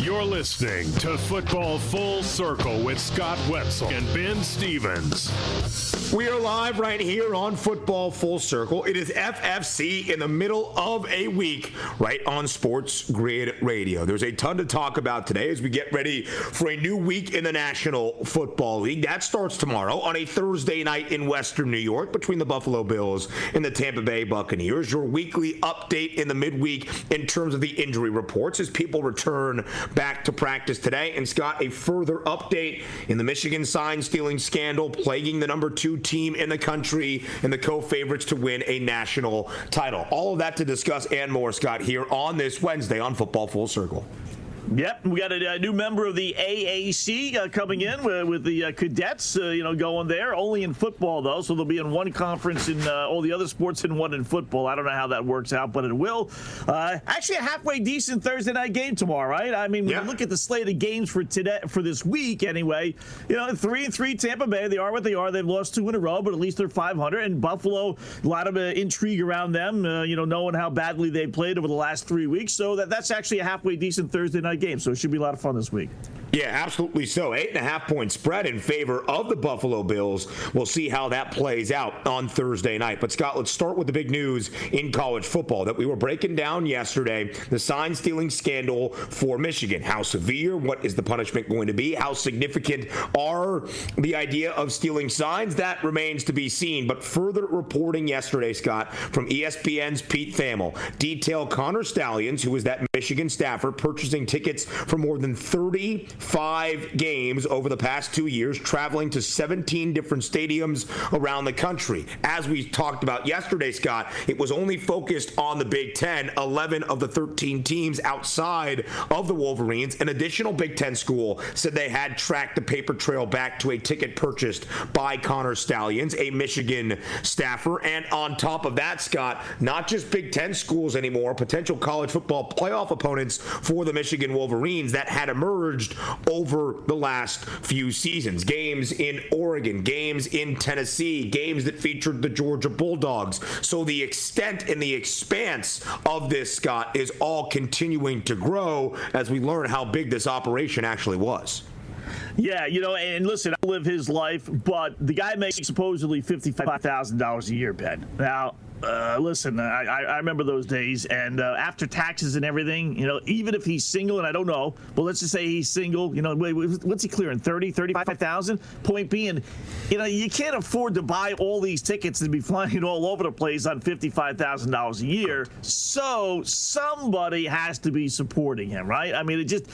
You're listening to Football Full Circle with Scott Wetzel and Ben Stevens. We are live right here on Football Full Circle. It is FFC in the middle of a week, right on Sports Grid Radio. There's a ton to talk about today as we get ready for a new week in the National Football League. That starts tomorrow on a Thursday night in Western New York between the Buffalo Bills and the Tampa Bay Buccaneers. Your weekly update in the midweek in terms of the injury reports as people return back to practice today. And Scott, a further update in the Michigan sign stealing scandal plaguing the number two team in the country and the co favorites to win a national title. All of that to discuss and more, Scott, here on this Wednesday on Football Full Circle. Yep, we got a, a, new member of the AAC uh, coming in with, with the uh, cadets, uh, you know, going there. Only in football though, so they'll be in one conference in uh, all the other sports and one in football. I don't know how that works out, but it will. Uh, actually, a halfway decent Thursday night game tomorrow, right? I mean, when yeah. you look at the slate of games for today, for this week, anyway, you know, three and three Tampa Bay. They are what they are. They've lost two in a row, but at least they're 500. And Buffalo, a lot of uh, intrigue around them. you know, knowing how badly they played over the last three weeks. So that that's actually a halfway decent Thursday night game. So it should be a lot of fun this week. Yeah, absolutely so. Eight and a half point spread in favor of the Buffalo Bills. We'll see how that plays out on Thursday night. But Scott, let's start with the big news in college football that we were breaking down yesterday the sign stealing scandal for Michigan. How severe? What is the punishment going to be? How significant are the idea of stealing signs? That remains to be seen. But further reporting yesterday, Scott, from ESPN's Pete Thamel, detailed Connor Stalions, who was that Michigan staffer, purchasing tickets for more than 30 five games over the past two years, traveling to 17 different stadiums around the country. As we talked about yesterday, Scott, it was only focused on the Big Ten. 11 of the 13 teams outside of the Wolverines, an additional Big Ten school, said they had tracked the paper trail back to a ticket purchased by Connor Stalions, a Michigan staffer. And on top of that, Scott, not just Big Ten schools anymore, potential college football playoff opponents for the Michigan Wolverines that had emerged over the last few seasons. Games in Oregon, games in Tennessee, games that featured the Georgia Bulldogs. So the extent and the expanse of this, Scott, is all continuing to grow as we learn how big this operation actually was. Yeah, you know, and listen, I live his life, but the guy makes supposedly fifty-five thousand dollars a year, Ben. Now, uh, listen, I, I remember those days, and uh, after taxes and everything, you know, even if he's single, and I don't know, but let's just say he's single, you know, what's he clearing? 30, 35,000? Point being, you know, you can't afford to buy all these tickets and be flying all over the place on $55,000 a year. So somebody has to be supporting him, right? I mean, it just,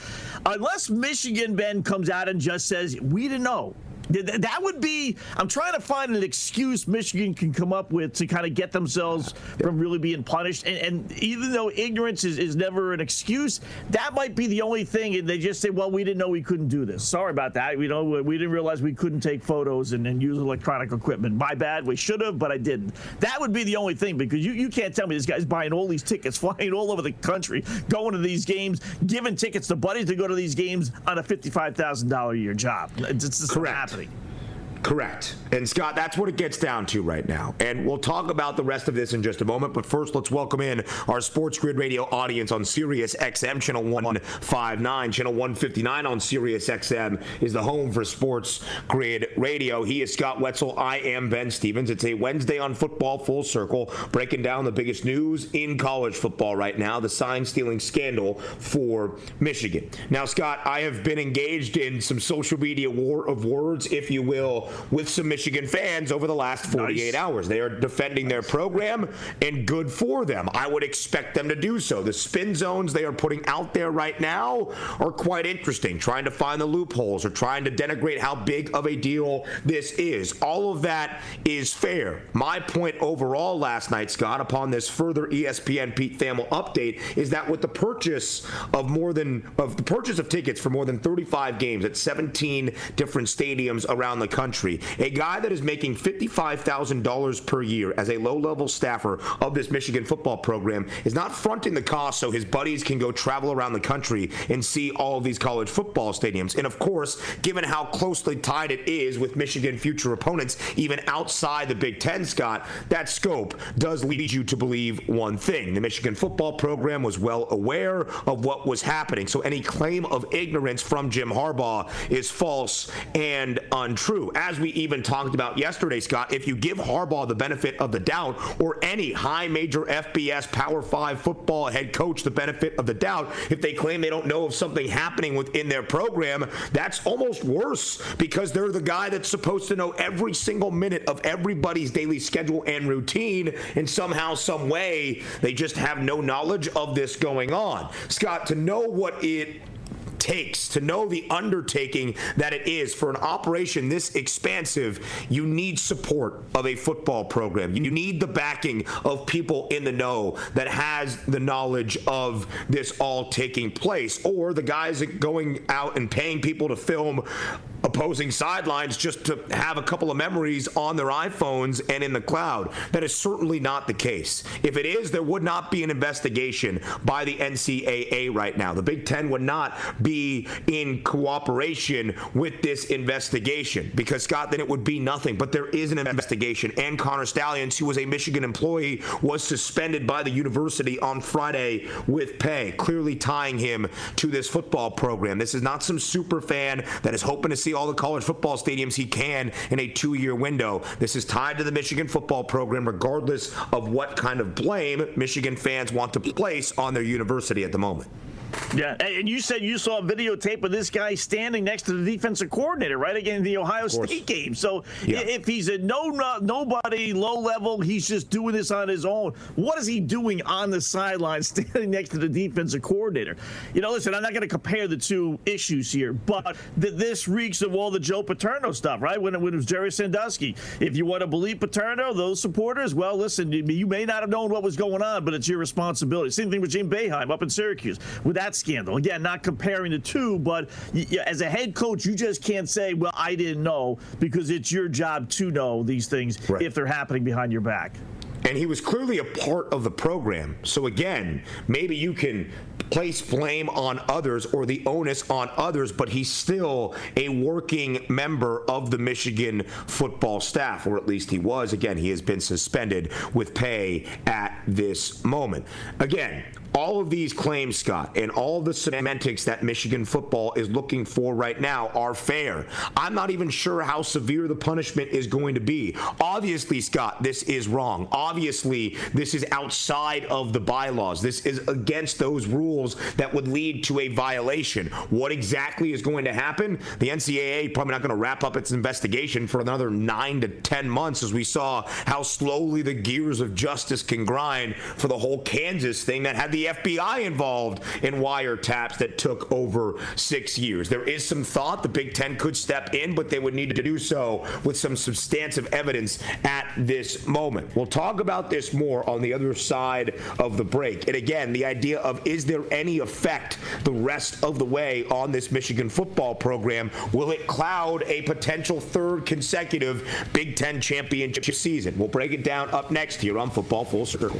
unless Michigan Ben comes out and just says, we didn't know. That would be. I'm trying to find an excuse Michigan can come up with to kind of get themselves from really being punished. And, and even though ignorance is, is never an excuse, that might be the only thing. And they just say, "Well, we didn't know we couldn't do this. Sorry about that. You know, we didn't realize we couldn't take photos and, and use electronic equipment. My bad. We should have, but I didn't." That would be the only thing because you, you can't tell me this guy's buying all these tickets, flying all over the country, going to these games, giving tickets to buddies to go to these games on a fifty-five thousand dollar a year job. It's, it's just Correct. Happening. Correct. And Scott, that's what it gets down to right now. And we'll talk about the rest of this in just a moment. But first, let's welcome in our Sports Grid Radio audience on Sirius XM, channel 159. Channel 159 on Sirius XM is the home for Sports Grid Radio. He is Scott Wetzel. I am Ben Stevens. It's a Wednesday on football full circle, breaking down the biggest news in college football right now the sign stealing scandal for Michigan. Now, Scott, I have been engaged in some social media war of words, if you will with some Michigan fans over the last 48 nice. hours. They are defending nice. their program, and good for them. I would expect them to do so. The spin zones they are putting out there right now are quite interesting, trying to find the loopholes or trying to denigrate how big of a deal this is. All of that is fair. My point overall last night, Scott, upon this further ESPN Pete Thamel update, is that with the purchase of more than of the purchase of tickets for more than 35 games at 17 different stadiums around the country country. A guy that is making $55,000 per year as a low level staffer of this Michigan football program is not fronting the cost so his buddies can go travel around the country and see all of these college football stadiums. And of course, given how closely tied it is with Michigan future opponents, even outside the Big Ten, Scott, that scope does lead you to believe one thing. The Michigan football program was well aware of what was happening. So any claim of ignorance from Jim Harbaugh is false and untrue. As as we even talked about yesterday, Scott, if you give Harbaugh the benefit of the doubt or any high major FBS Power Five football head coach the benefit of the doubt, if they claim they don't know of something happening within their program, that's almost worse because they're the guy that's supposed to know every single minute of everybody's daily schedule and routine, and somehow, some way, they just have no knowledge of this going on. Scott, to know what it takes to know the undertaking that it is for an operation this expansive, you need support of a football program. You need the backing of people in the know that has the knowledge of this all taking place, or the guys going out and paying people to film opposing sidelines just to have a couple of memories on their iPhones and in the cloud. That is certainly not the case. If it is, there would not be an investigation by the NCAA right now. The Big Ten would not be in cooperation with this investigation because, Scott, then it would be nothing. But there is an investigation. And Connor Stalions, who was a Michigan employee, was suspended by the university on Friday with pay, clearly tying him to this football program. This is not some super fan that is hoping to see all the college football stadiums he can in a two year window. This is tied to the Michigan football program, regardless of what kind of blame Michigan fans want to place on their university at the moment. Yeah, and you said you saw a videotape of this guy standing next to the defensive coordinator, right, again the Ohio State game. So yeah. if he's a no, no nobody, low level, he's just doing this on his own. What is he doing on the sideline, standing next to the defensive coordinator? You know, listen, I'm not going to compare the two issues here, but th- this reeks of all the Joe Paterno stuff, right? When it, when it was Jerry Sandusky. If you want to believe Paterno, those supporters, well, listen, you may not have known what was going on, but it's your responsibility. Same thing with Jim Boeheim up in Syracuse. With that scandal. Again, not comparing the two, but as a head coach, you just can't say, well, I didn't know, because it's your job to know these things right. if they're happening behind your back. And he was clearly a part of the program. So, again, maybe you can place blame on others or the onus on others, but he's still a working member of the Michigan football staff, or at least he was. Again, he has been suspended with pay at this moment. Again, all of these claims, Scott, and all the semantics that Michigan football is looking for right now are fair. I'm not even sure how severe the punishment is going to be. Obviously, Scott, this is wrong. Obviously, this is outside of the bylaws. This is against those rules that would lead to a violation. What exactly is going to happen? The NCAA probably not going to wrap up its investigation for another nine to 10 months as we saw how slowly the gears of justice can grind for the whole Kansas thing that had the the FBI involved in wiretaps that took over six years. There is some thought the Big Ten could step in, but they would need to do so with some substantive evidence at this moment. We'll talk about this more on the other side of the break. And again, the idea of is there any effect the rest of the way on this Michigan football program? Will it cloud a potential third consecutive Big Ten championship season? We'll break it down up next here on Football Full Circle.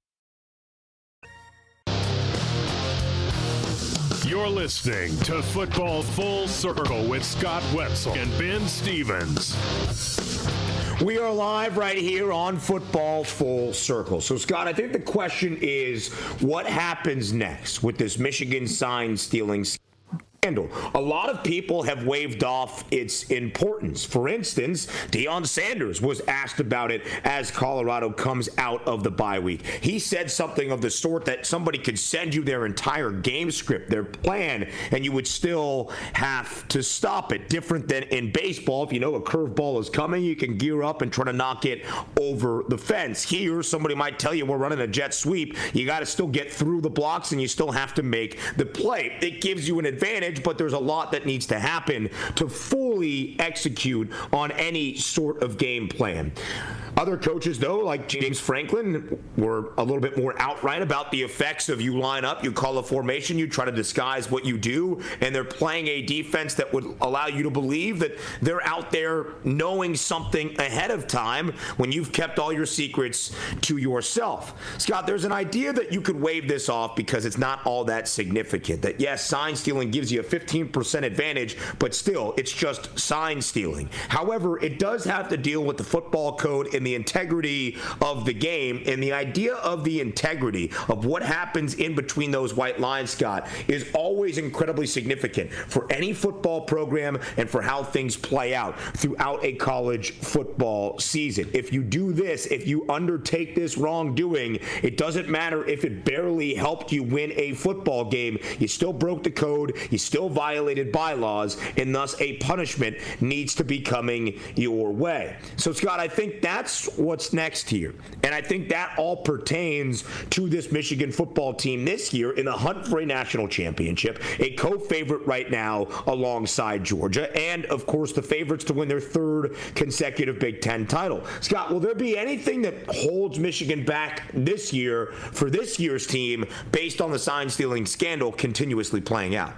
You're listening to Football Full Circle with Scott Wetzel and Ben Stevens. We are live right here on Football Full Circle. So, Scott, I think the question is what happens next with this Michigan sign stealing A lot of people have waved off its importance. For instance, Deion Sanders was asked about it as Colorado comes out of the bye week. He said something of the sort that somebody could send you their entire game script, their plan, and you would still have to stop it. Different than in baseball, if you know a curveball is coming, you can gear up and try to knock it over the fence. Here, somebody might tell you we're running a jet sweep. You got to still get through the blocks and you still have to make the play. It gives you an advantage advantage, but there's a lot that needs to happen to fully execute on any sort of game plan. Other coaches, though, like James Franklin, were a little bit more outright about the effects of you line up, you call a formation, you try to disguise what you do, and they're playing a defense that would allow you to believe that they're out there knowing something ahead of time when you've kept all your secrets to yourself. Scott, there's an idea that you could wave this off because it's not all that significant. That, yes, sign stealing gives you a 15% advantage, but still, it's just sign stealing. However, it does have to deal with the football code and the integrity of the game. And the idea of the integrity of what happens in between those white lines, Scott, is always incredibly significant for any football program and for how things play out throughout a college football season. If you do this, if you undertake this wrongdoing, it doesn't matter if it barely helped you win a football game. You still broke the code, you still violated bylaws, and thus a punishment needs to be coming your way. So, Scott, I think that's that's what's next here. And I think that all pertains to this Michigan football team this year in the hunt for a national championship, a co favorite right now alongside Georgia, and of course the favorites to win their third consecutive Big Ten title. Scott, will there be anything that holds Michigan back this year for this year's team based on the sign stealing scandal continuously playing out?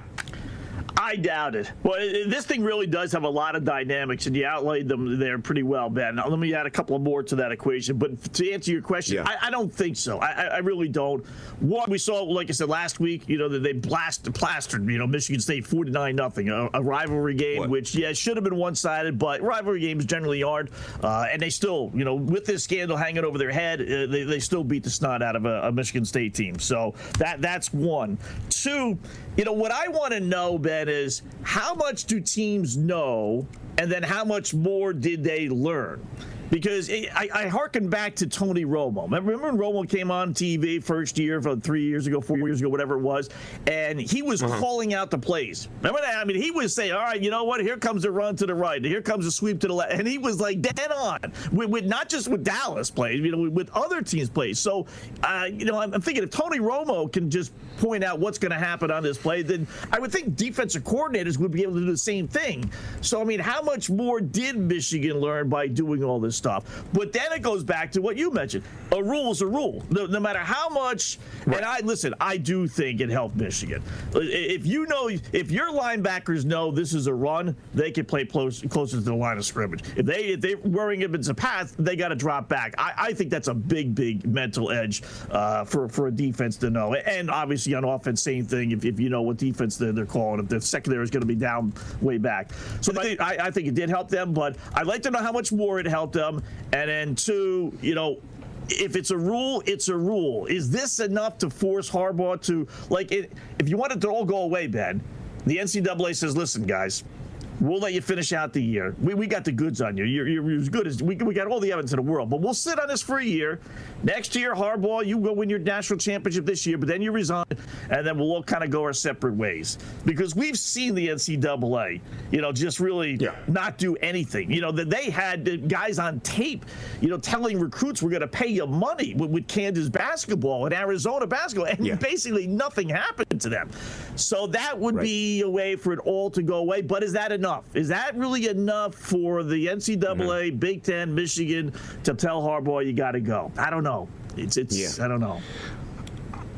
I doubt it. Well, this thing really does have a lot of dynamics, and you outlaid them there pretty well, Ben. Now, let me add a couple more to that equation. But to answer your question, yeah. I, I, don't think so. I, I, really don't. One, we saw, like I said last week, you know, that they blasted, plastered, you know, Michigan State 49 nothing, a, rivalry game, what? which, yeah, should have been one sided, but rivalry games generally aren't. Uh, and they still, you know, with this scandal hanging over their head, uh, they, they still beat the snot out of a, a Michigan State team. So that that's one. Two, you know, what I want to know, Ben, is how much do teams know, and then how much more did they learn? because I, I harken back to Tony Romo. Remember when Romo came on TV first year, from three years ago, four years ago, whatever it was, and he was uh-huh. calling out the plays. Remember that? I mean, he was saying, "All right, you know what? Here comes a run to the right. Here comes a sweep to the left," and he was like dead on with, with not just with Dallas plays, you know, with, with other teams plays. So, uh, you know, I'm, I'm thinking if Tony Romo can just point out what's going to happen on this play, then I would think defensive coordinators would be able to do the same thing. So, I mean, how much more did Michigan learn by doing all this stuff? But then it goes back to what you mentioned: a rule is a rule. No, no matter how much. Right. And I listen. I do think it helped Michigan. If you know, if your linebackers know this is a run, they can play close, closer to the line of scrimmage. If they if they're worrying if it's a pass, they got to drop back. I, I, think that's a big, big mental edge uh, for for a defense to know. And obviously on offense, same thing. If, if you know what defense they're, they're calling, if the secondary is going to be down way back, so I, I think it did help them. But I'd like to know how much more it helped them. And then two, you know, if it's a rule, it's a rule. Is this enough to force Harbaugh to like it? If you want it to all go away, Ben, the NCAA says, "Listen, guys, We'll let you finish out the year. We, we got the goods on you. You're, you're as good as we, we got all the evidence in the world. But we'll sit on this for a year. Next year, Harbaugh, you go win your national championship this year, but then you resign, and then we'll all kind of go our separate ways. Because we've seen the NCAA, you know, just really yeah. not do anything. You know, that they had guys on tape, you know, telling recruits we're going to pay you money with, with, Kansas basketball and Arizona basketball, and yeah. basically nothing happened to them. So that would right. be a way for it all to go away. But is that enough? Enough? Is that really enough for the NCAA, mm-hmm. Big Ten, Michigan to tell Harbaugh you got to go? I don't know. It's it's yeah. I don't know.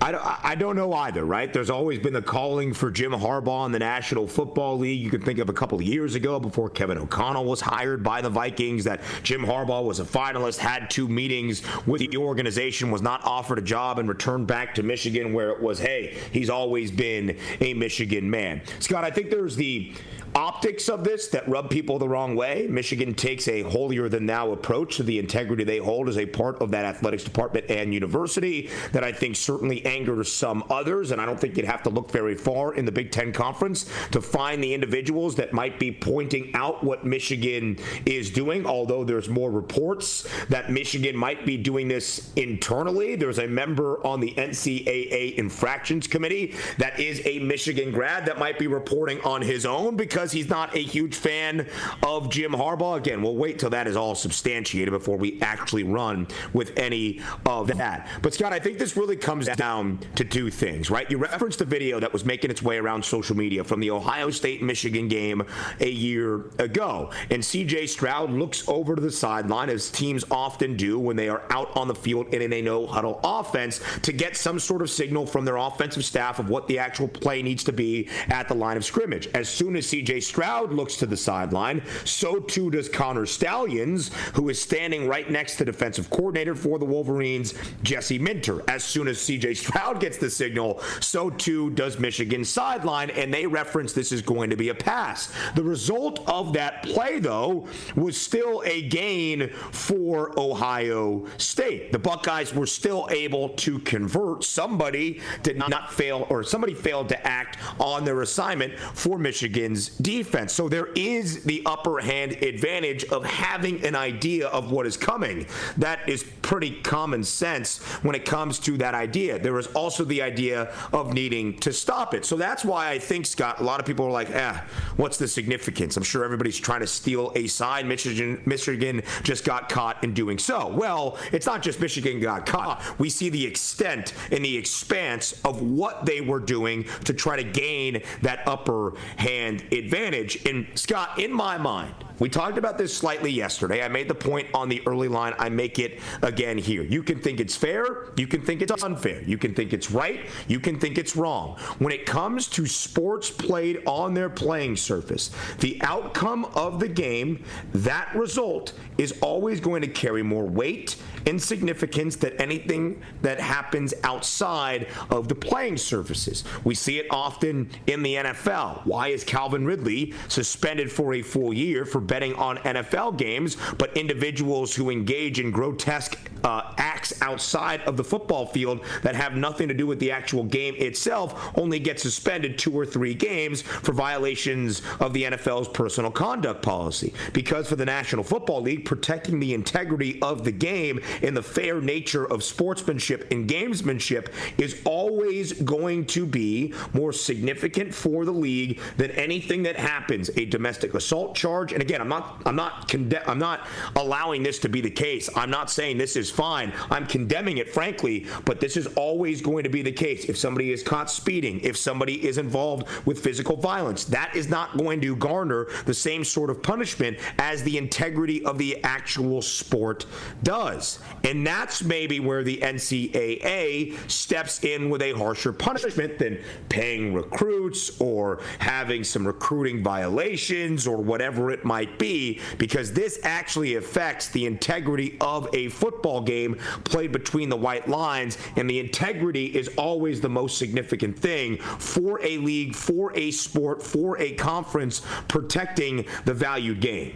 I don't, I don't know either, right? There's always been the calling for Jim Harbaugh in the National Football League. You can think of a couple of years ago before Kevin O'Connell was hired by the Vikings that Jim Harbaugh was a finalist, had two meetings with the organization, was not offered a job, and returned back to Michigan where it was, hey, he's always been a Michigan man. Scott, I think there's the optics of this that rub people the wrong way. Michigan takes a holier than thou approach to the integrity they hold as a part of that athletics department and university that I think certainly angers some others. And I don't think you'd have to look very far in the Big Ten Conference to find the individuals that might be pointing out what Michigan is doing, although there's more reports that Michigan might be doing this internally. There's a member on the NCAA infractions committee that is a Michigan grad that might be reporting on his own because because he's not a huge fan of Jim Harbaugh. Again, we'll wait till that is all substantiated before we actually run with any of that. But Scott, I think this really comes down to two things, right? You referenced the video that was making its way around social media from the Ohio State Michigan game a year ago. And CJ Stroud looks over to the sideline, as teams often do when they are out on the field in a no huddle offense, to get some sort of signal from their offensive staff of what the actual play needs to be at the line of scrimmage. As soon as CJ Stroud looks to the sideline. So too does Connor Stalions, who is standing right next to defensive coordinator for the Wolverines, Jesse Minter. As soon as CJ Stroud gets the signal, so too does Michigan's sideline, and they reference this is going to be a pass. The result of that play, though, was still a gain for Ohio State. The Buckeyes were still able to convert. Somebody did not fail, or somebody failed to act on their assignment for Michigan's defense. So there is the upper hand advantage of having an idea of what is coming. That is pretty common sense when it comes to that idea. There is also the idea of needing to stop it. So that's why I think, Scott, a lot of people are like, eh, what's the significance? I'm sure everybody's trying to steal a sign. Michigan, Michigan just got caught in doing so. Well, it's not just Michigan got caught. We see the extent and the expanse of what they were doing to try to gain that upper hand advantage advantage. And Scott, in my mind, we talked about this slightly yesterday. I made the point on the early line. I make it again here. You can think it's fair. You can think it's unfair. You can think it's right. You can think it's wrong. When it comes to sports played on their playing surface, the outcome of the game, that result is always going to carry more weight and significance than anything that happens outside of the playing surfaces. We see it often in the NFL. Why is Calvin Ridley suspended for a full year for betting on NFL games, but individuals who engage in grotesque uh, acts outside of the football field that have nothing to do with the actual game itself only get suspended two or three games for violations of the NFL's personal conduct policy. Because for the National Football League, protecting the integrity of the game and the fair nature of sportsmanship and gamesmanship is always going to be more significant for the league than anything that happens. A domestic assault charge, and again, I'm not, I'm not, conde- I'm not allowing this to be the case. I'm not saying this is fine. I'm condemning it, frankly, but this is always going to be the case. If somebody is caught speeding, if somebody is involved with physical violence, that is not going to garner the same sort of punishment as the integrity of the actual sport does. And that's maybe where the NCAA steps in with a harsher punishment than paying recruits or having some recruiting violations or whatever it might be, because this actually affects the integrity of a football game played between the white lines. And the integrity is always the most significant thing for a league, for a sport, for a conference protecting the valued game.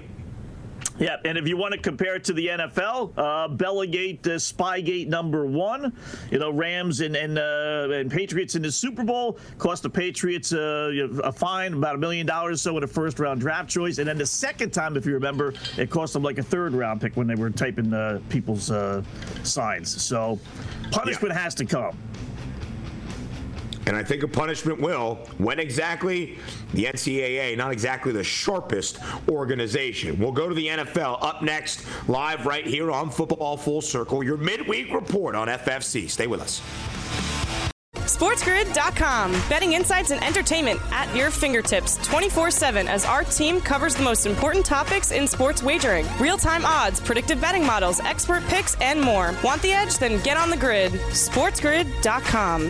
Yeah, and if you want to compare it to the NFL, uh, Bellagate, uh, Spygate number one, you know, Rams and and, uh, and Patriots in the Super Bowl cost the Patriots uh, a fine about a million dollars or so in a first round draft choice, and then the second time, if you remember, it cost them like a third round pick when they were typing uh, people's uh, signs. So punishment yeah. has to come. And I think a punishment will. When exactly? The NCAA, not exactly the sharpest organization. We'll go to the NFL up next, live right here on Football Full Circle, your midweek report on FFC. Stay with us. SportsGrid.com. Betting insights and entertainment at your fingertips 24 7 as our team covers the most important topics in sports wagering real time odds, predictive betting models, expert picks, and more. Want the edge? Then get on the grid. SportsGrid.com.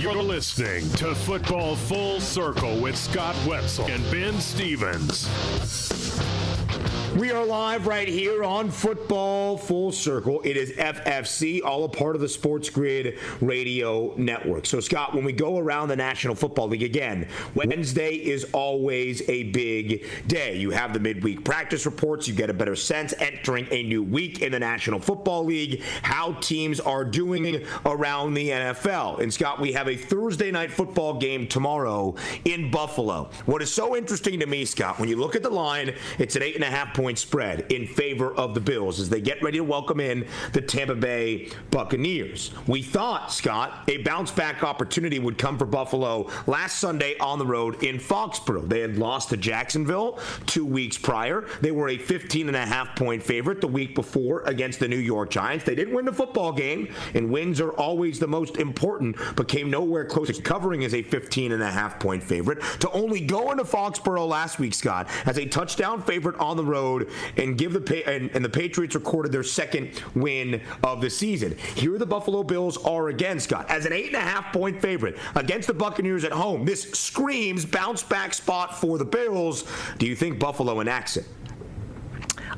You're listening to Football Full Circle with Scott Wetzel and Ben Stevens. We are live right here on Football Full Circle. It is FFC, all a part of the Sports Grid Radio Network. So, Scott, when we go around the National Football League again, Wednesday is always a big day. You have the midweek practice reports, you get a better sense entering a new week in the National Football League, how teams are doing around the NFL. And, Scott, we have Thursday night football game tomorrow in Buffalo. What is so interesting to me, Scott, when you look at the line, it's an eight and a half point spread in favor of the Bills as they get ready to welcome in the Tampa Bay Buccaneers. We thought, Scott, a bounce back opportunity would come for Buffalo last Sunday on the road in Foxborough. They had lost to Jacksonville two weeks prior. They were a 15 and a half point favorite the week before against the New York Giants. They didn't win the football game, and wins are always the most important, but came nowhere close to covering as a 15 and a half point favorite. To only go into Foxborough last week, Scott, as a touchdown favorite on the road and give the and, and the Patriots recorded their second win of the season. Here the Buffalo Bills are again, Scott, as an eight and a half point favorite against the Buccaneers at home. This screams bounce back spot for the Bills. Do you think Buffalo enacts it?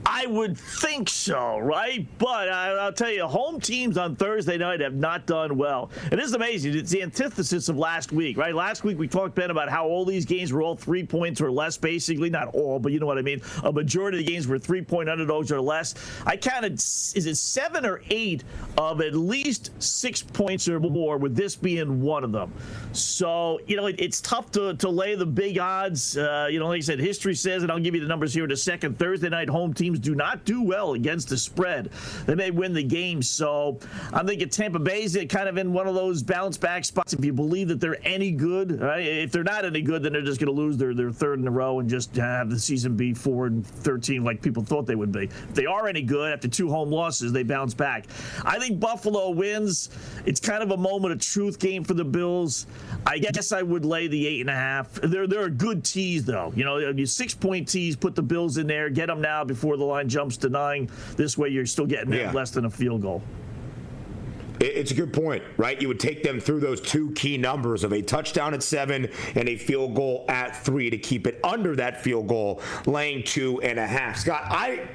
I would think so, right? But I, will tell you, home teams on Thursday night have not done well. It is amazing. It's the antithesis of last week, right? Last week we talked, Ben, about how all these games were all three points or less, basically. Not all, but you know what I mean. A majority of the games were three point underdogs or less. I counted, is it seven or eight of at least six points or more, with this being one of them. So, you know, it, it's tough to, to lay the big odds. Uh, you know, like I said, history says, and I'll give you the numbers here in a second. Thursday night home teams do not do well against the spread. They may win the game. So I'm thinking Tampa Bay's kind of in one of those bounce back spots. If you believe that they're any good, right? if they're not any good, then they're just going to lose their, their third in a row and just have the season be 4 and 13 like people thought they would be. If they are any good after two home losses, they bounce back. I think Buffalo wins. It's kind of a moment of truth game for the Bills. I guess I would lay the eight and a half. They're they're a good tease though. You know, six point tease, put the Bills in there, get them now before the line jumps to nine. This way, you're still getting yeah. less than a field goal. It's a good point, right? You would take them through those two key numbers of a touchdown at seven and a field goal at three to keep it under that field goal, laying two and a half. Scott, I,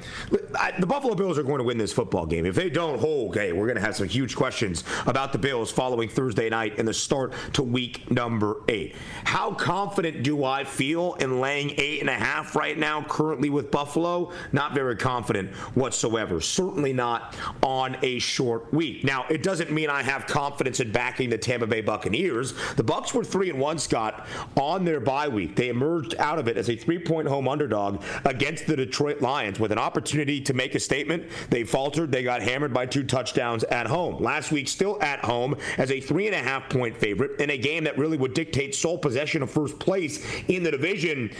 I the Buffalo Bills are going to win this football game. If they don't, oh, okay, we're going to have some huge questions about the Bills following Thursday night and the start to week number eight. How confident do I feel in laying eight and a half right now, currently with Buffalo? Not very confident whatsoever. Certainly not on a short week. Now, it does doesn't mean I have confidence in backing the Tampa Bay Buccaneers. The Bucs were three and one, Scott, on their bye week. They emerged out of it as a three-point home underdog against the Detroit Lions with an opportunity to make a statement. They faltered. They got hammered by two touchdowns at home. Last week, still at home as a three and a half point favorite in a game that really would dictate sole possession of first place in the division.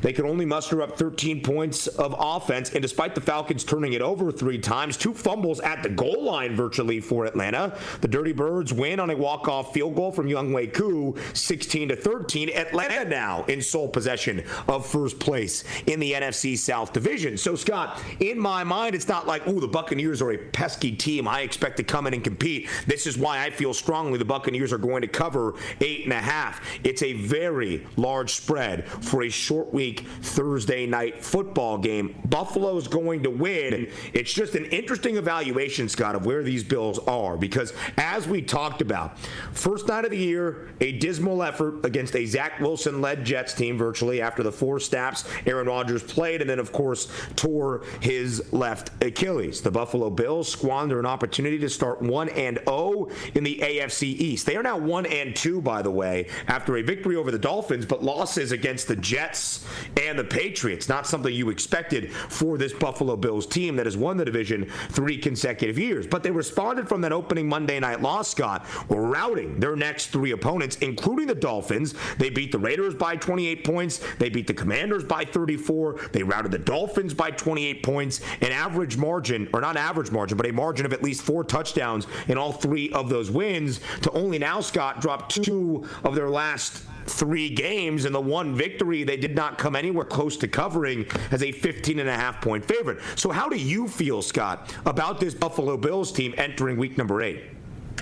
They could only muster up 13 points of offense, and despite the Falcons turning it over three times, two fumbles at the goal line virtually for Atlanta. Atlanta. The Dirty Birds win on a walk-off field goal from Younghoe Koo, 16 to 13. Atlanta now in sole possession of first place in the NFC South Division. So Scott, in my mind, it's not like, oh, the Buccaneers are a pesky team. I expect to come in and compete. This is why I feel strongly the Buccaneers are going to cover eight and a half. It's a very large spread for a short week Thursday night football game. Buffalo's going to win. It's just an interesting evaluation, Scott, of where these Bills are because as we talked about, first night of the year, a dismal effort against a Zach Wilson led Jets team virtually after the four snaps Aaron Rodgers played, and then, of course, tore his left Achilles. The Buffalo Bills squander an opportunity to start 1 and 0 in the AFC East. They are now 1 and 2, by the way, after a victory over the Dolphins, but losses against the Jets and the Patriots. Not something you expected for this Buffalo Bills team that has won the division three consecutive years. But they responded from that opening opening Monday night loss, Scott, routing their next three opponents, including the Dolphins. They beat the Raiders by 28 points. They beat the Commanders by 34. They routed the Dolphins by 28 points. An average margin, or not average margin, but a margin of at least four touchdowns in all three of those wins to only now, Scott, drop two of their last three games and the one victory they did not come anywhere close to covering as a 15 and a half point favorite. So how do you feel, Scott, about this Buffalo Bills team entering week number eight?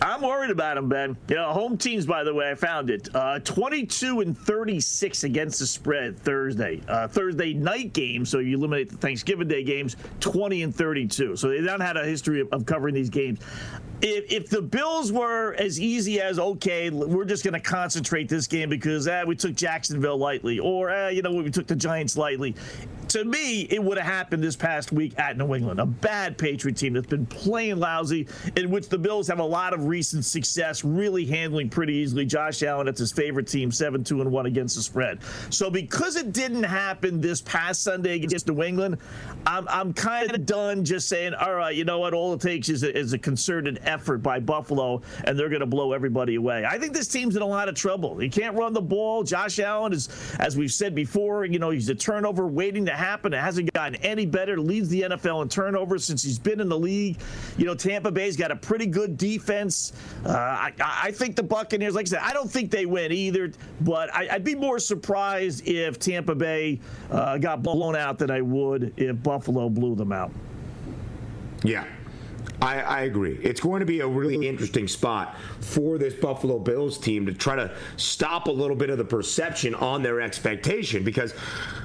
I'm worried about them, Ben. You know, home teams, by the way, I found it. Uh, 22 and 36 against the spread Thursday. Uh, Thursday night game, so you eliminate the Thanksgiving Day games, 20 and 32. So they don't had a history of, of covering these games if, if the Bills were as easy as okay, we're just going to concentrate this game because eh, we took Jacksonville lightly, or eh, you know we took the Giants lightly. To me, it would have happened this past week at New England, a bad Patriot team that's been playing lousy, in which the Bills have a lot of recent success, really handling pretty easily. Josh Allen, that's his favorite team, seven two and one against the spread. So because it didn't happen this past Sunday against New England, I'm I'm kind of done just saying, all right, you know what? All it takes is a, is a concerted effort by Buffalo, and they're going to blow everybody away. I think this team's in a lot of trouble. He can't run the ball. Josh Allen is, as we've said before, you know, he's a turnover waiting to happen. It hasn't gotten any better. Leads the NFL in turnovers since he's been in the league. You know, Tampa Bay's got a pretty good defense. Uh, I, I, think the Buccaneers, like I said, I don't think they win either, but I, would be more surprised if Tampa Bay uh, got blown out than I would if Buffalo blew them out. Yeah, I, I, agree. It's going to be a really mm-hmm. interesting spot for this Buffalo Bills team to try to stop a little bit of the perception on their expectation because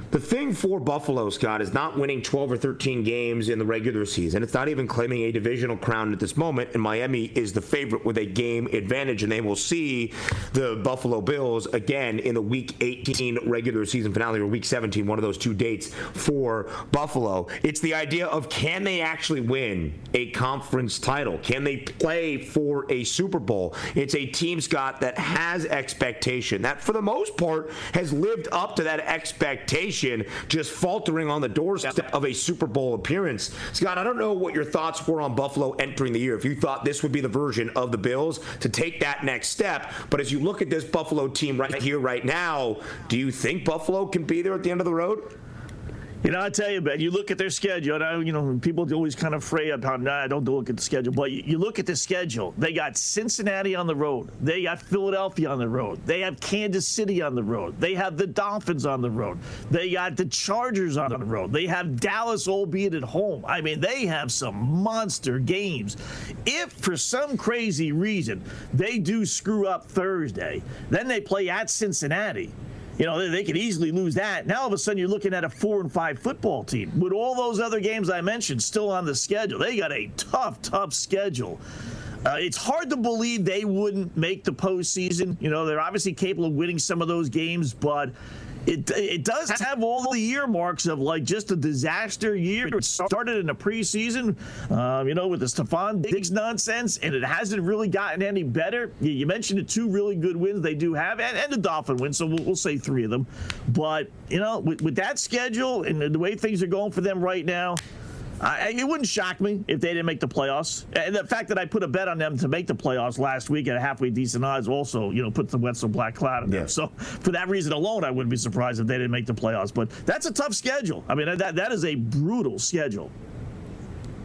the thing for Buffalo, Scott, is not winning 12 or 13 games in the regular season. It's not even claiming a divisional crown at this moment, and Miami is the favorite with a game advantage, and they will see the Buffalo Bills again in the Week 18 regular season finale or Week 17, one of those two dates for Buffalo. It's the idea of can they actually win a conference title? Can they play for a Super Bowl? It's a team, Scott, that has expectation, that for the most part has lived up to that expectation, just faltering on the doorstep of a Super Bowl appearance. Scott, I don't know what your thoughts were on Buffalo entering the year. If you thought this would be the version of the Bills to take that next step, but as you look at this Buffalo team right here, right now, do you think Buffalo can be there at the end of the road? You know, I tell you, Ben, you look at their schedule, and I, you know, people always kind of fray about, nah, don't look at the schedule. But you, you, look at the schedule. They got Cincinnati on the road. They got Philadelphia on the road. They have Kansas City on the road. They have the Dolphins on the road. They got the Chargers on the road. They have Dallas, albeit at home. I mean, they have some monster games. If for some crazy reason they do screw up Thursday, then they play at Cincinnati you know, they, could easily lose that. Now all of a sudden you're looking at a four and five football team with all those other games I mentioned still on the schedule. They got a tough, tough schedule. Uh, it's hard to believe they wouldn't make the postseason. You know, they're obviously capable of winning some of those games, but it it does have all the earmarks of like just a disaster year. It started in the preseason, um, you know, with the Stefon Diggs nonsense, and it hasn't really gotten any better. You, you mentioned the two really good wins they do have, and, and the Dolphin win, so we'll, we'll, say three of them. But you know, with, with that schedule and the way things are going for them right now. I, it wouldn't shock me if they didn't make the playoffs. And the fact that I put a bet on them to make the playoffs last week at a halfway decent odds also, you know, puts the Wetzel black cloud in yeah. there. So for that reason alone, I wouldn't be surprised if they didn't make the playoffs. But that's a tough schedule. I mean, that that is a brutal schedule.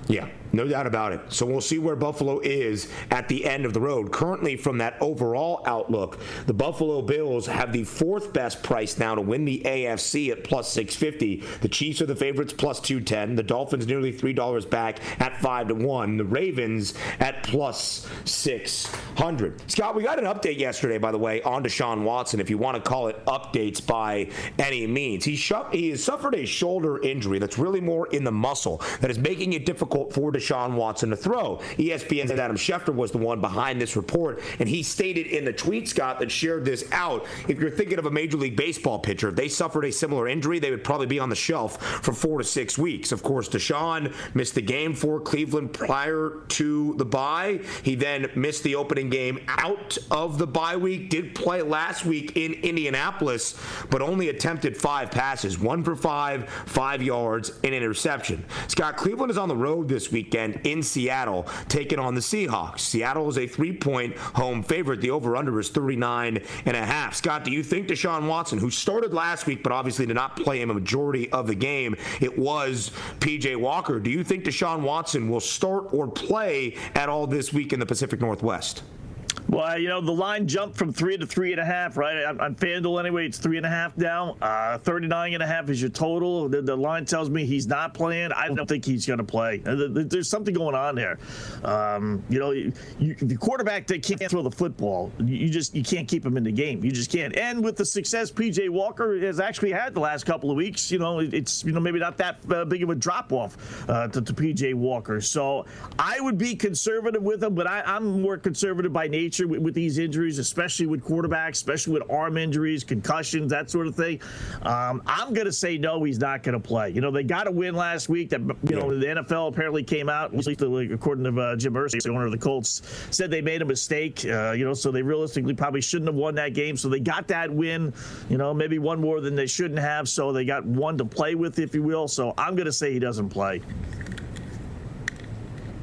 Yeah. No doubt about it. So we'll see where Buffalo is at the end of the road. Currently, from that overall outlook, the Buffalo Bills have the fourth best price now to win the AFC at plus 650. The Chiefs are the favorites plus 210. The Dolphins nearly $3 back at 5 to 1. The Ravens at plus 600. Scott, we got an update yesterday, by the way, on Deshaun Watson, if you want to call it updates by any means. He, he has suffered a shoulder injury that's really more in the muscle that is making it difficult for Deshaun Deshaun Watson to throw. ESPN's Adam Schefter was the one behind this report, and he stated in the tweet, Scott, that shared this out. If you're thinking of a Major League Baseball pitcher, if they suffered a similar injury, they would probably be on the shelf for four to six weeks. Of course, Deshaun missed the game for Cleveland prior to the bye. He then missed the opening game out of the bye week, did play last week in Indianapolis, but only attempted five passes, one for five, five yards, and interception. Scott, Cleveland is on the road this weekend weekend in Seattle, taking on the Seahawks. Seattle is a three point home favorite. The over under is 39 and a half. Scott, do you think Deshaun Watson, who started last week but obviously did not play him a majority of the game, it was PJ Walker. Do you think Deshaun Watson will start or play at all this week in the Pacific Northwest? Well, you know, the line jumped from three to three and a half, right? On FanDuel, anyway, it's three and a half now. Uh, 39 and a half is your total. The, the line tells me he's not playing. I don't think he's going to play. Uh, there's something going on there. Um, you know, you, the quarterback that can't throw the football, you just you can't keep him in the game. You just can't. And with the success PJ Walker has actually had the last couple of weeks, you know, it's you know maybe not that uh, big of a drop off uh, to, to PJ Walker. So I would be conservative with him, but I, I'm more conservative by nature nature with, with, these injuries, especially with quarterbacks, especially with arm injuries, concussions, that sort of thing. Um, I'm going to say no, he's not going to play. You know, they got a win last week. That you know, the NFL apparently came out, at least according to uh, Jim Irsay, the owner of the Colts, said they made a mistake. Uh, you know, so they realistically probably shouldn't have won that game. So they got that win. You know, maybe one more than they shouldn't have. So they got one to play with, if you will. So I'm going to say he doesn't play.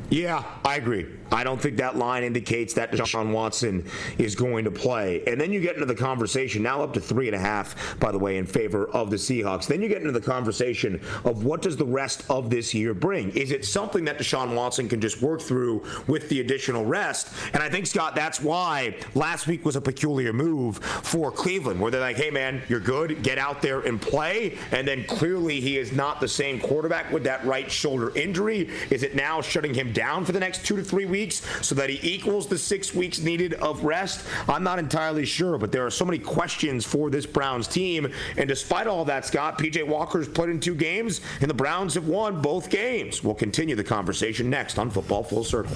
Yeah, I agree. I don't think that line indicates that Deshaun Watson is going to play. And then you get into the conversation, now up to three and a half, by the way, in favor of the Seahawks. Then you get into the conversation of what does the rest of this year bring? Is it something that Deshaun Watson can just work through with the additional rest? And I think, Scott, that's why last week was a peculiar move for Cleveland, where they're like, hey, man, you're good, get out there and play. And then clearly he is not the same quarterback with that right shoulder injury. Is it now shutting him down for the next two to three weeks so that he equals the six weeks needed of rest? I'm not entirely sure, but there are so many questions for this Browns team. And despite all that, Scott, PJ Walker's played in two games, and the Browns have won both games. We'll continue the conversation next on Football Full Circle.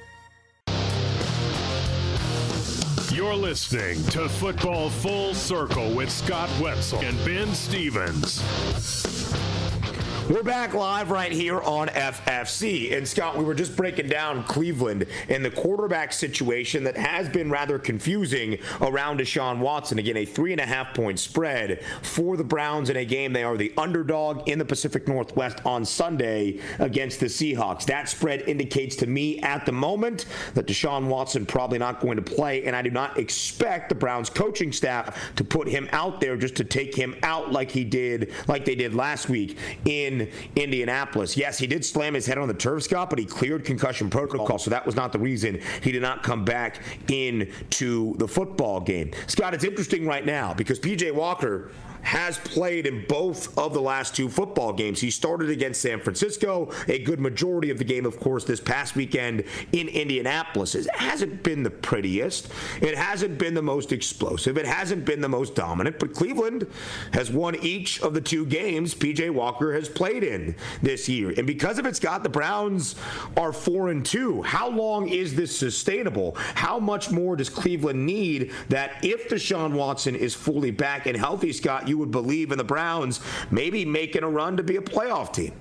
You're listening to Football Full Circle with Scott Wetzel and Ben Stevens. We're back live right here on FFC. And Scott, we were just breaking down Cleveland and the quarterback situation that has been rather confusing around Deshaun Watson. Again, a three and a half point spread for the Browns in a game. They are the underdog in the Pacific Northwest on Sunday against the Seahawks. That spread indicates to me at the moment that Deshaun Watson probably not going to play, and I do not expect the Browns coaching staff to put him out there just to take him out like he did, like they did last week in Indianapolis. Yes, he did slam his head on the turf, Scott, but he cleared concussion protocol, so that was not the reason he did not come back into the football game. Scott, it's interesting right now because PJ Walker has played in both of the last two football games. He started against San Francisco, a good majority of the game, of course, this past weekend in Indianapolis. It hasn't been the prettiest, it hasn't been the most explosive, it hasn't been the most dominant, but Cleveland has won each of the two games PJ Walker has played in this year. And because of it, Scott, the Browns are 4 and 2. How long is this sustainable? How much more does Cleveland need that if Deshaun Watson is fully back and healthy, Scott, you would believe in the Browns maybe making a run to be a playoff team.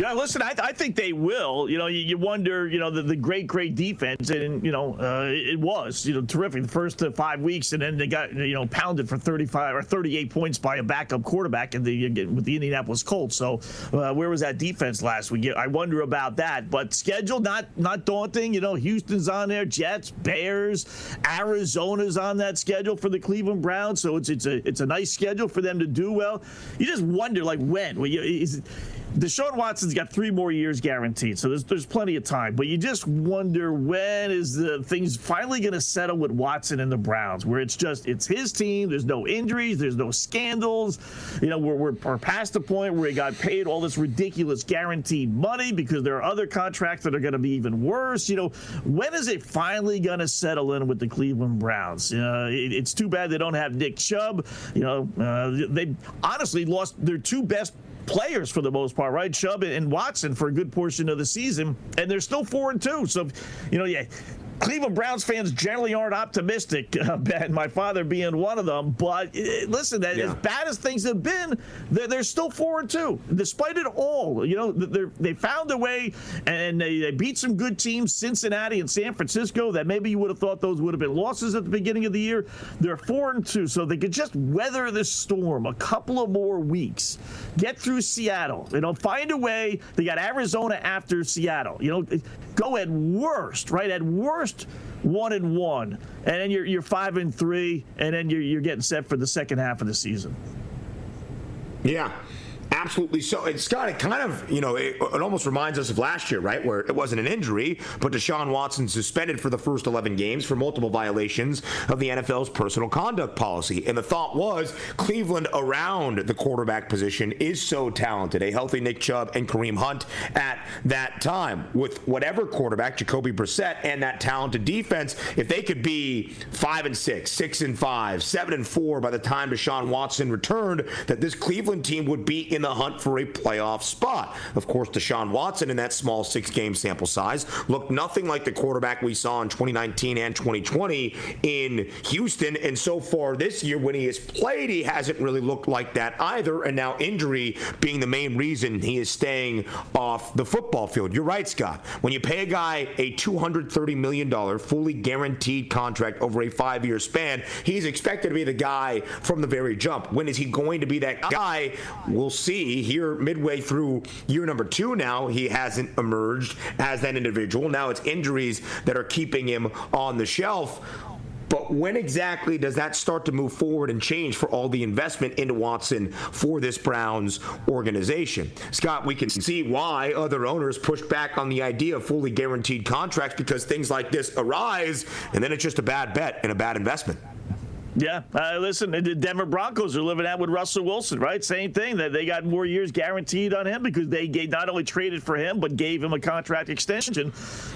Yeah, listen, I, I, think they will. You know, you, you wonder, you know, the, the, great, great defense, and, you know, uh, it was, you know, terrific the first uh, five weeks, and then they got, you know, pounded for 35 or 38 points by a backup quarterback in the, with the Indianapolis Colts. So, uh, where was that defense last week? I wonder about that. But schedule, not not daunting. You know, Houston's on there, Jets, Bears, Arizona's on that schedule for the Cleveland Browns. So it's it's a it's a nice schedule for them to do well. You just wonder, like, when? Well, you, is, Deshaun Watson's got three more years guaranteed, so there's there's plenty of time. But you just wonder when is the things finally going to settle with Watson and the Browns, where it's just it's his team. There's no injuries, there's no scandals. You know, we're we're, we're past the point where he got paid all this ridiculous guaranteed money because there are other contracts that are going to be even worse. You know, when is it finally going to settle in with the Cleveland Browns? Uh, it, it's too bad they don't have Nick Chubb. You know, uh, they honestly lost their two best players for the most part, right? Chubb and Watson for a good portion of the season, and they're still four and two. So, you know, yeah, Cleveland Browns fans generally aren't optimistic, uh, Ben, my father being one of them. But uh, listen, yeah. as bad as things have been, they're, they're, still four and two, despite it all. You know, they found a way and they, they, beat some good teams, Cincinnati and San Francisco, that maybe you would have thought those would have been losses at the beginning of the year. They're four and two, so they could just weather this storm a couple of more weeks, get through Seattle, you know, find a way. They got Arizona after Seattle. You know, go at worst, right? At worst, one and one, and then you're you're five and three, and then you're you're getting set for the second half of the season. Yeah, Absolutely so. And Scott, it kind of, you know, it, it, almost reminds us of last year, right? Where it wasn't an injury, but Deshaun Watson suspended for the first 11 games for multiple violations of the NFL's personal conduct policy. And the thought was Cleveland around the quarterback position is so talented. A healthy Nick Chubb and Kareem Hunt at that time. With whatever quarterback, Jacoby Brissett, and that talented defense, if they could be five and six, six and five, seven and four by the time Deshaun Watson returned, that this Cleveland team would be in in the hunt for a playoff spot. Of course, Deshaun Watson in that small six game sample size looked nothing like the quarterback we saw in 2019 and 2020 in Houston. And so far this year, when he has played, he hasn't really looked like that either. And now injury being the main reason he is staying off the football field. You're right, Scott. When you pay a guy a $230 million fully guaranteed contract over a five year span, he's expected to be the guy from the very jump. When is he going to be that guy? We'll see see here midway through year number two now, he hasn't emerged as that individual. Now it's injuries that are keeping him on the shelf. But when exactly does that start to move forward and change for all the investment into Watson for this Browns organization? Scott, we can see why other owners pushed back on the idea of fully guaranteed contracts because things like this arise, and then it's just a bad bet and a bad investment. Yeah, uh, listen, the Denver Broncos are living out with Russell Wilson, right? Same thing. That they got more years guaranteed on him because they not only traded for him but gave him a contract extension,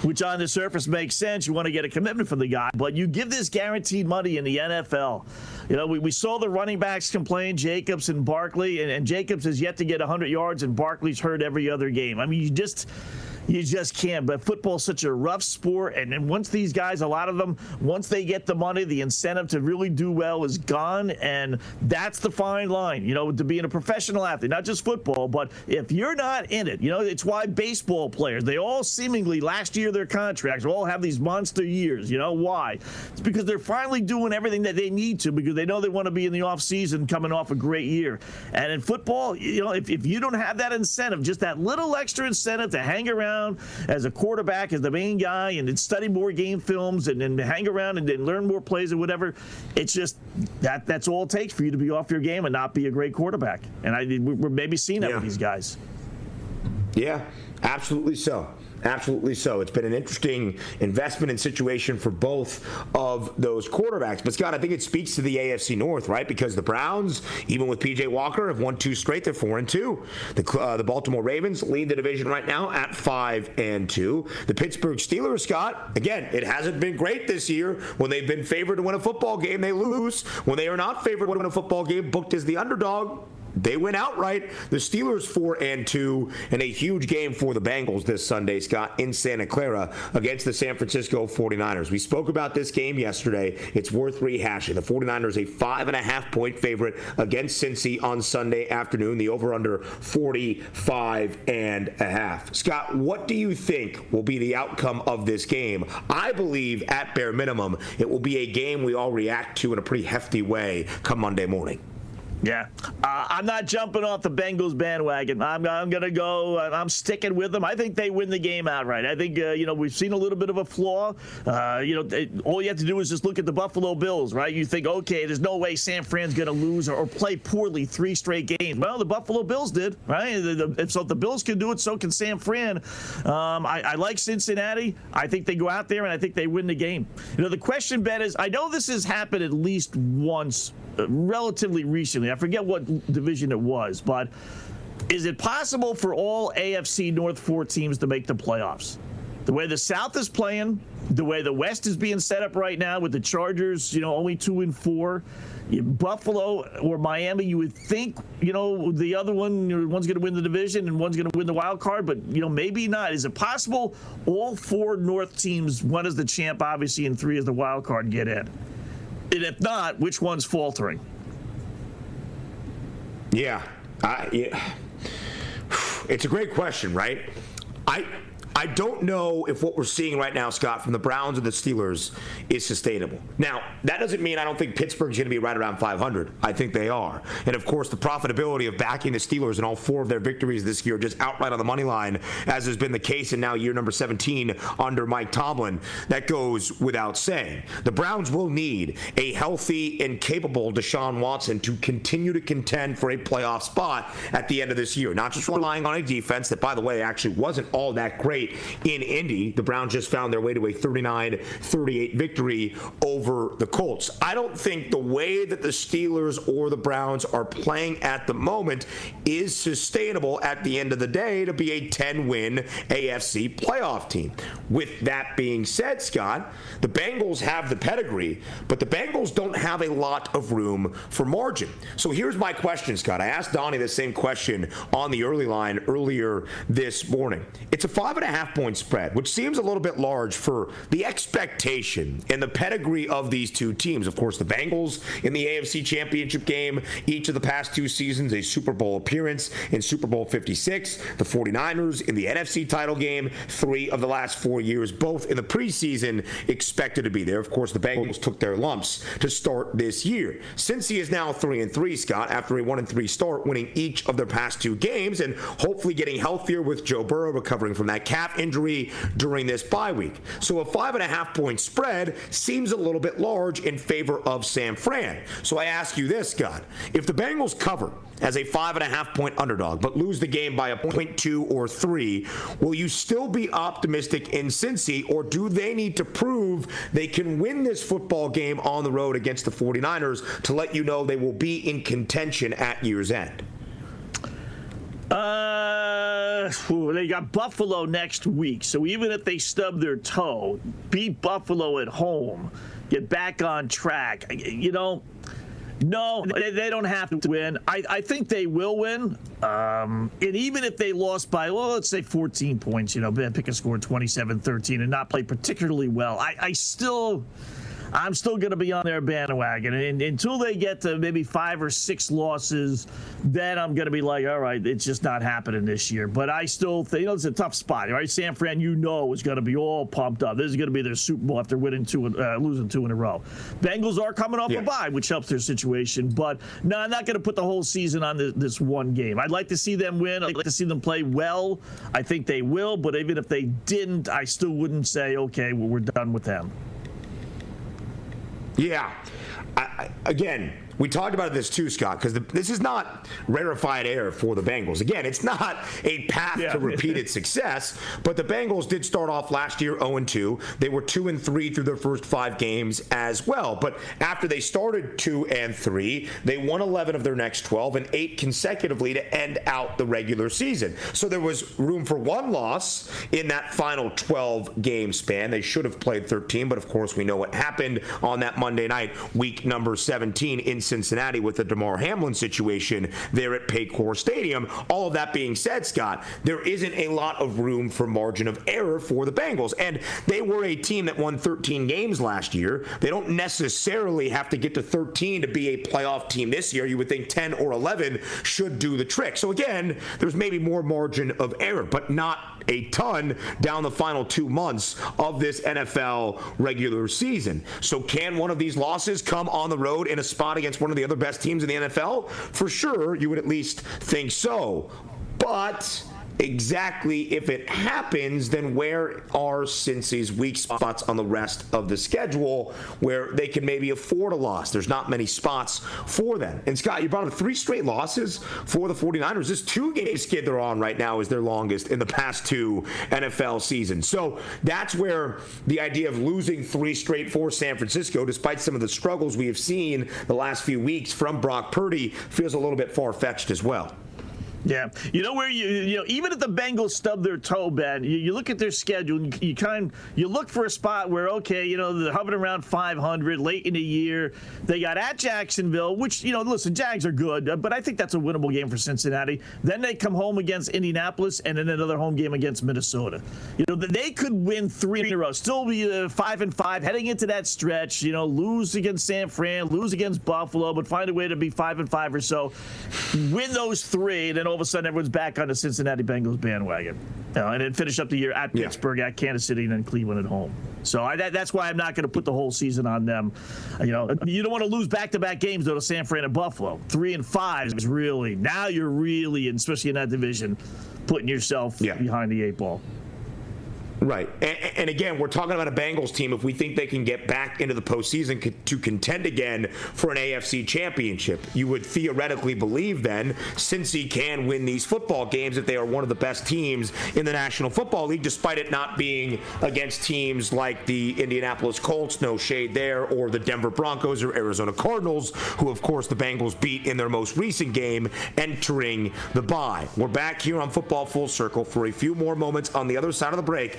which on the surface makes sense. You want to get a commitment from the guy, but you give this guaranteed money in the NFL. You know, we, we saw the running backs complain, Jacobs and Barkley, and, and Jacobs has yet to get 100 yards, and Barkley's hurt every other game. I mean, you just you just can't. But football's such a rough sport, and, and once these guys, a lot of them, once they get the money, the incentive to really do well is gone, and that's the fine line. You know, to being a professional athlete, not just football, but if you're not in it, you know, it's why baseball players they all seemingly last year their contracts all have these monster years. You know why? It's because they're finally doing everything that they need to because they know they want to be in the off season coming off a great year. And in football, you know, if, if you don't have that incentive, just that little extra incentive to hang around around as a quarterback, as the main guy, and then study more game films and then hang around and then learn more plays and whatever. It's just that that's all it takes for you to be off your game and not be a great quarterback. And I we're maybe seeing that yeah. with these guys. Yeah, absolutely so. Absolutely so. It's been an interesting investment and situation for both of those quarterbacks. But Scott, I think it speaks to the AFC North, right? Because the Browns, even with PJ Walker, have won two straight. They're four and two. The, uh, the Baltimore Ravens lead the division right now at five and two. The Pittsburgh Steelers, Scott, again, it hasn't been great this year. When they've been favored to win a football game, they lose. When they are not favored to win a football game, booked as the underdog, they went outright. The Steelers four and two, and a huge game for the Bengals this Sunday, Scott, in Santa Clara against the San Francisco 49ers. We spoke about this game yesterday. It's worth rehashing. The 49ers a five and a half point favorite against Cincy on Sunday afternoon. The over under 45 and a half. Scott, what do you think will be the outcome of this game? I believe at bare minimum it will be a game we all react to in a pretty hefty way come Monday morning. Yeah, uh, I'm not jumping off the Bengals bandwagon. I'm, I'm to go. Uh, I'm sticking with them. I think they win the game outright. I think uh, you know we've seen a little bit of a flaw. Uh, you know, all you have to do is just look at the Buffalo Bills, right? You think, okay, there's no way San Fran's to lose or, or, play poorly three straight games. Well, the Buffalo Bills did, right? The, the, so if the Bills can do it, so can San Fran. Um, I, I like Cincinnati. I think they go out there and I think they win the game. You know, the question, Ben, is I know this has happened at least once relatively recently. I forget what division it was, but is it possible for all AFC North four teams to make the playoffs? The way the South is playing, the way the West is being set up right now with the Chargers, you know, only two and four. Buffalo or Miami, you would think, you know, the other one, one's going to win the division and one's going to win the wild card, but, you know, maybe not. Is it possible all four North teams, one is the champ, obviously, and three is the wild card, get in? And if not, which one's faltering? Yeah. I, yeah. It's a great question, right? I I don't know if what we're seeing right now, Scott, from the Browns and the Steelers is sustainable. Now, that doesn't mean I don't think Pittsburgh's going to be right around 500. I think they are. And of course, the profitability of backing the Steelers in all four of their victories this year, just outright on the money line, as has been the case in now year number 17 under Mike Tomlin, that goes without saying. The Browns will need a healthy and capable Deshaun Watson to continue to contend for a playoff spot at the end of this year. Not just relying on a defense that, by the way, actually wasn't all that great in Indy. The Browns just found their way to a 39 38 victory over the Colts. I don't think the way that the Steelers or the Browns are playing at the moment is sustainable at the end of the day to be a 10 win AFC playoff team. With that being said, Scott, the Bengals have the pedigree, but the Bengals don't have a lot of room for margin. So here's my question, Scott. I asked Donnie the same question on the early line earlier this morning. It's a five and a half point spread, which seems a little bit large for the expectation and the pedigree of these two teams. Of course, the Bengals in the AFC Championship game, each of the past two seasons, a Super Bowl appearance in Super Bowl 56. The 49ers in the NFC title game, three of the last four years, both in the preseason, expected to be there. Of course, the Bengals took their lumps to start this year. Cincy is now 3 and 3, Scott, after a 1 and 3 start, winning each of their past two games and hopefully getting healthier with Joe Burrow recovering from that calf injury during this bye week. So a five and a half point spread seems a little bit large in favor of San Fran. So I ask you this, Scott. If the Bengals cover as a five and a half point underdog, but lose the game by a point two or three, will you still be optimistic in Cincy, or do they need to prove they can win this football game on the road against the 49ers to let you know they will be in contention at year's end? Uh, they got Buffalo next week. So even if they stub their toe, beat Buffalo at home, get back on track, you know, no, they, they don't have to win. I, I think they will win. Um, and even if they lost by, well, let's say 14 points, you know, pick a score 27 13 and not play particularly well, I, I still. I'm still going to be on their bandwagon. And until they get to maybe five or six losses, then I'm going to be like, all right, it's just not happening this year. But I still think, you know, it's a tough spot, right? San Fran, you know, is going to be all pumped up. This is going to be their Super Bowl after winning two, uh, losing two in a row. Bengals are coming off yeah. a bye, which helps their situation. But no, I'm not going to put the whole season on the, this one game. I'd like to see them win. I'd like to see them play well. I think they will. But even if they didn't, I still wouldn't say, okay, well, we're done with them. Yeah. I, again, we talked about this too, Scott, because this is not rarefied air for the Bengals. Again, it's not a path yeah. to repeated success, but the Bengals did start off last year 0 2. They were 2 and 3 through their first five games as well. But after they started 2 and 3, they won 11 of their next 12 and 8 consecutively to end out the regular season. So there was room for one loss in that final 12 game span. They should have played 13, but of course, we know what happened on that Monday night, week number 17 in Cincinnati with the Damar Hamlin situation there at Paycor Stadium. All of that being said, Scott, there isn't a lot of room for margin of error for the Bengals. And they were a team that won 13 games last year. They don't necessarily have to get to 13 to be a playoff team this year. You would think 10 or 11 should do the trick. So again, there's maybe more margin of error, but not a ton down the final two months of this NFL regular season. So, can one of these losses come on the road in a spot against one of the other best teams in the NFL? For sure, you would at least think so. But exactly if it happens, then where are Cincy's weak spots on the rest of the schedule where they can maybe afford a loss? There's not many spots for them. And Scott, you brought up three straight losses for the 49ers. This two game skid they're on right now is their longest in the past two NFL seasons. So that's where the idea of losing three straight for San Francisco, despite some of the struggles we have seen the last few weeks from Brock Purdy, feels a little bit far fetched as well. Yeah, you know where you you know even if the Bengals stub their toe, Ben, you, you look at their schedule, you, you kind you look for a spot where okay, you know they're hovering around 500 late in the year. They got at Jacksonville, which you know, listen, Jags are good, but I think that's a winnable game for Cincinnati. Then they come home against Indianapolis, and then another home game against Minnesota. You know they could win three in a row, still be uh, five and five heading into that stretch. You know, lose against San Fran, lose against Buffalo, but find a way to be five and five or so. Win those three, then all of a sudden everyone's back on the Cincinnati Bengals bandwagon. You know, and then finish up the year at Yeah. Pittsburgh, at Kansas City, and then Cleveland at home. So I, that, that's why I'm not going to put the whole season on them. You know, you don't want to lose back-to-back games though to San Fran and Buffalo. Three and five is really now you're really, and especially in that division, putting yourself Yeah. behind the eight ball. Right. And, and again, we're talking about a Bengals team. If we think they can get back into the postseason to contend again for an AFC championship, you would theoretically believe then, Cincy can win these football games, that they are one of the best teams in the National Football League, despite it not being against teams like the Indianapolis Colts, no shade there, or the Denver Broncos or Arizona Cardinals, who, of course, the Bengals beat in their most recent game entering the bye. We're back here on Football Full Circle for a few more moments on the other side of the break.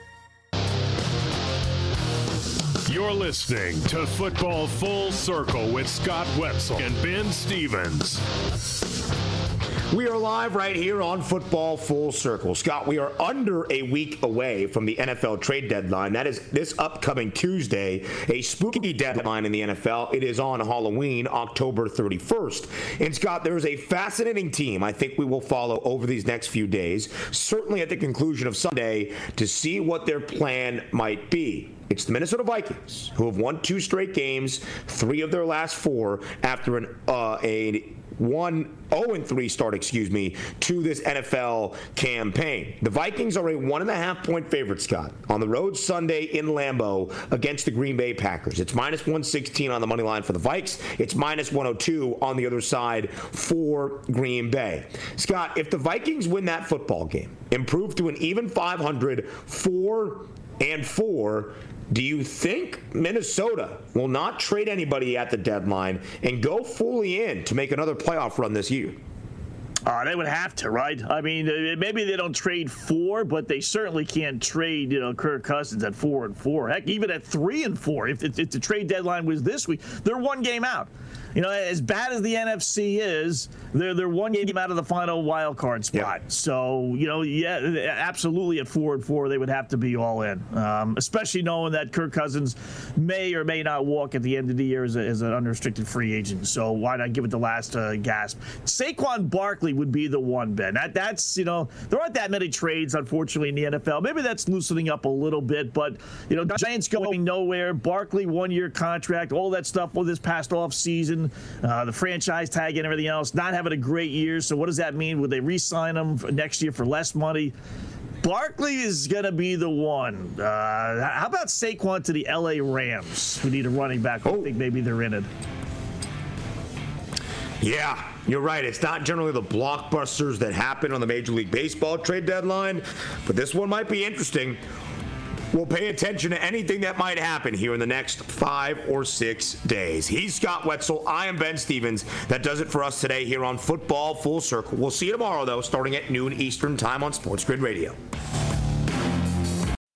You're listening to Football Full Circle with Scott Wetzel and Ben Stevens. We are live right here on Football Full Circle. Scott, we are under a week away from the NFL trade deadline. That is this upcoming Tuesday, a spooky deadline in the NFL. It is on Halloween, October 31st. And Scott, there is a fascinating team I think we will follow over these next few days, certainly at the conclusion of Sunday, to see what their plan might be. It's the Minnesota Vikings, who have won two straight games, three of their last four, after an uh, a one 0 and 3 start, excuse me, to this NFL campaign. The Vikings are a one and a half point favorite, Scott, on the road Sunday in Lambeau against the Green Bay Packers. It's minus 116 on the money line for the Vikes. It's minus 102 on the other side for Green Bay. Scott, if the Vikings win that football game, improve to an even 500, four and four. Do you think Minnesota will not trade anybody at the deadline and go fully in to make another playoff run this year? Uh, they would have to, right? I mean, uh, maybe they don't trade four, but they certainly can't trade, you know, Kirk Cousins at four and four. Heck, even at three and four. If, if, if the trade deadline was this week, they're one game out. You know, as bad as the NFC is, they're they're one game out of the final wild card spot. Yeah. So you know, yeah, absolutely at four and four, they would have to be all in. Um, especially knowing that Kirk Cousins may or may not walk at the end of the year as, a, as an unrestricted free agent. So why not give it the last uh, gasp? Saquon Barkley would be the one, Ben. That that's you know there aren't that many trades unfortunately in the NFL. Maybe that's loosening up a little bit, but you know Giants going nowhere. Barkley one year contract, all that stuff for this past off season, uh, the franchise tag and everything else. Not having a great year. So what does that mean? Would they re-sign him next year for less money? Barkley is going to be the one. Uh, how about Saquon to the LA Rams, who need a running back? I think maybe they're in it. Yeah, you're right. It's not generally the blockbusters that happen on the Major League Baseball trade deadline, but this one might be interesting. We'll pay attention to anything that might happen here in the next five or six days. He's Scott Wetzel. I am Ben Stevens. That does it for us today here on Football Full Circle. We'll see you tomorrow, though, starting at noon Eastern Time on Sports Grid Radio.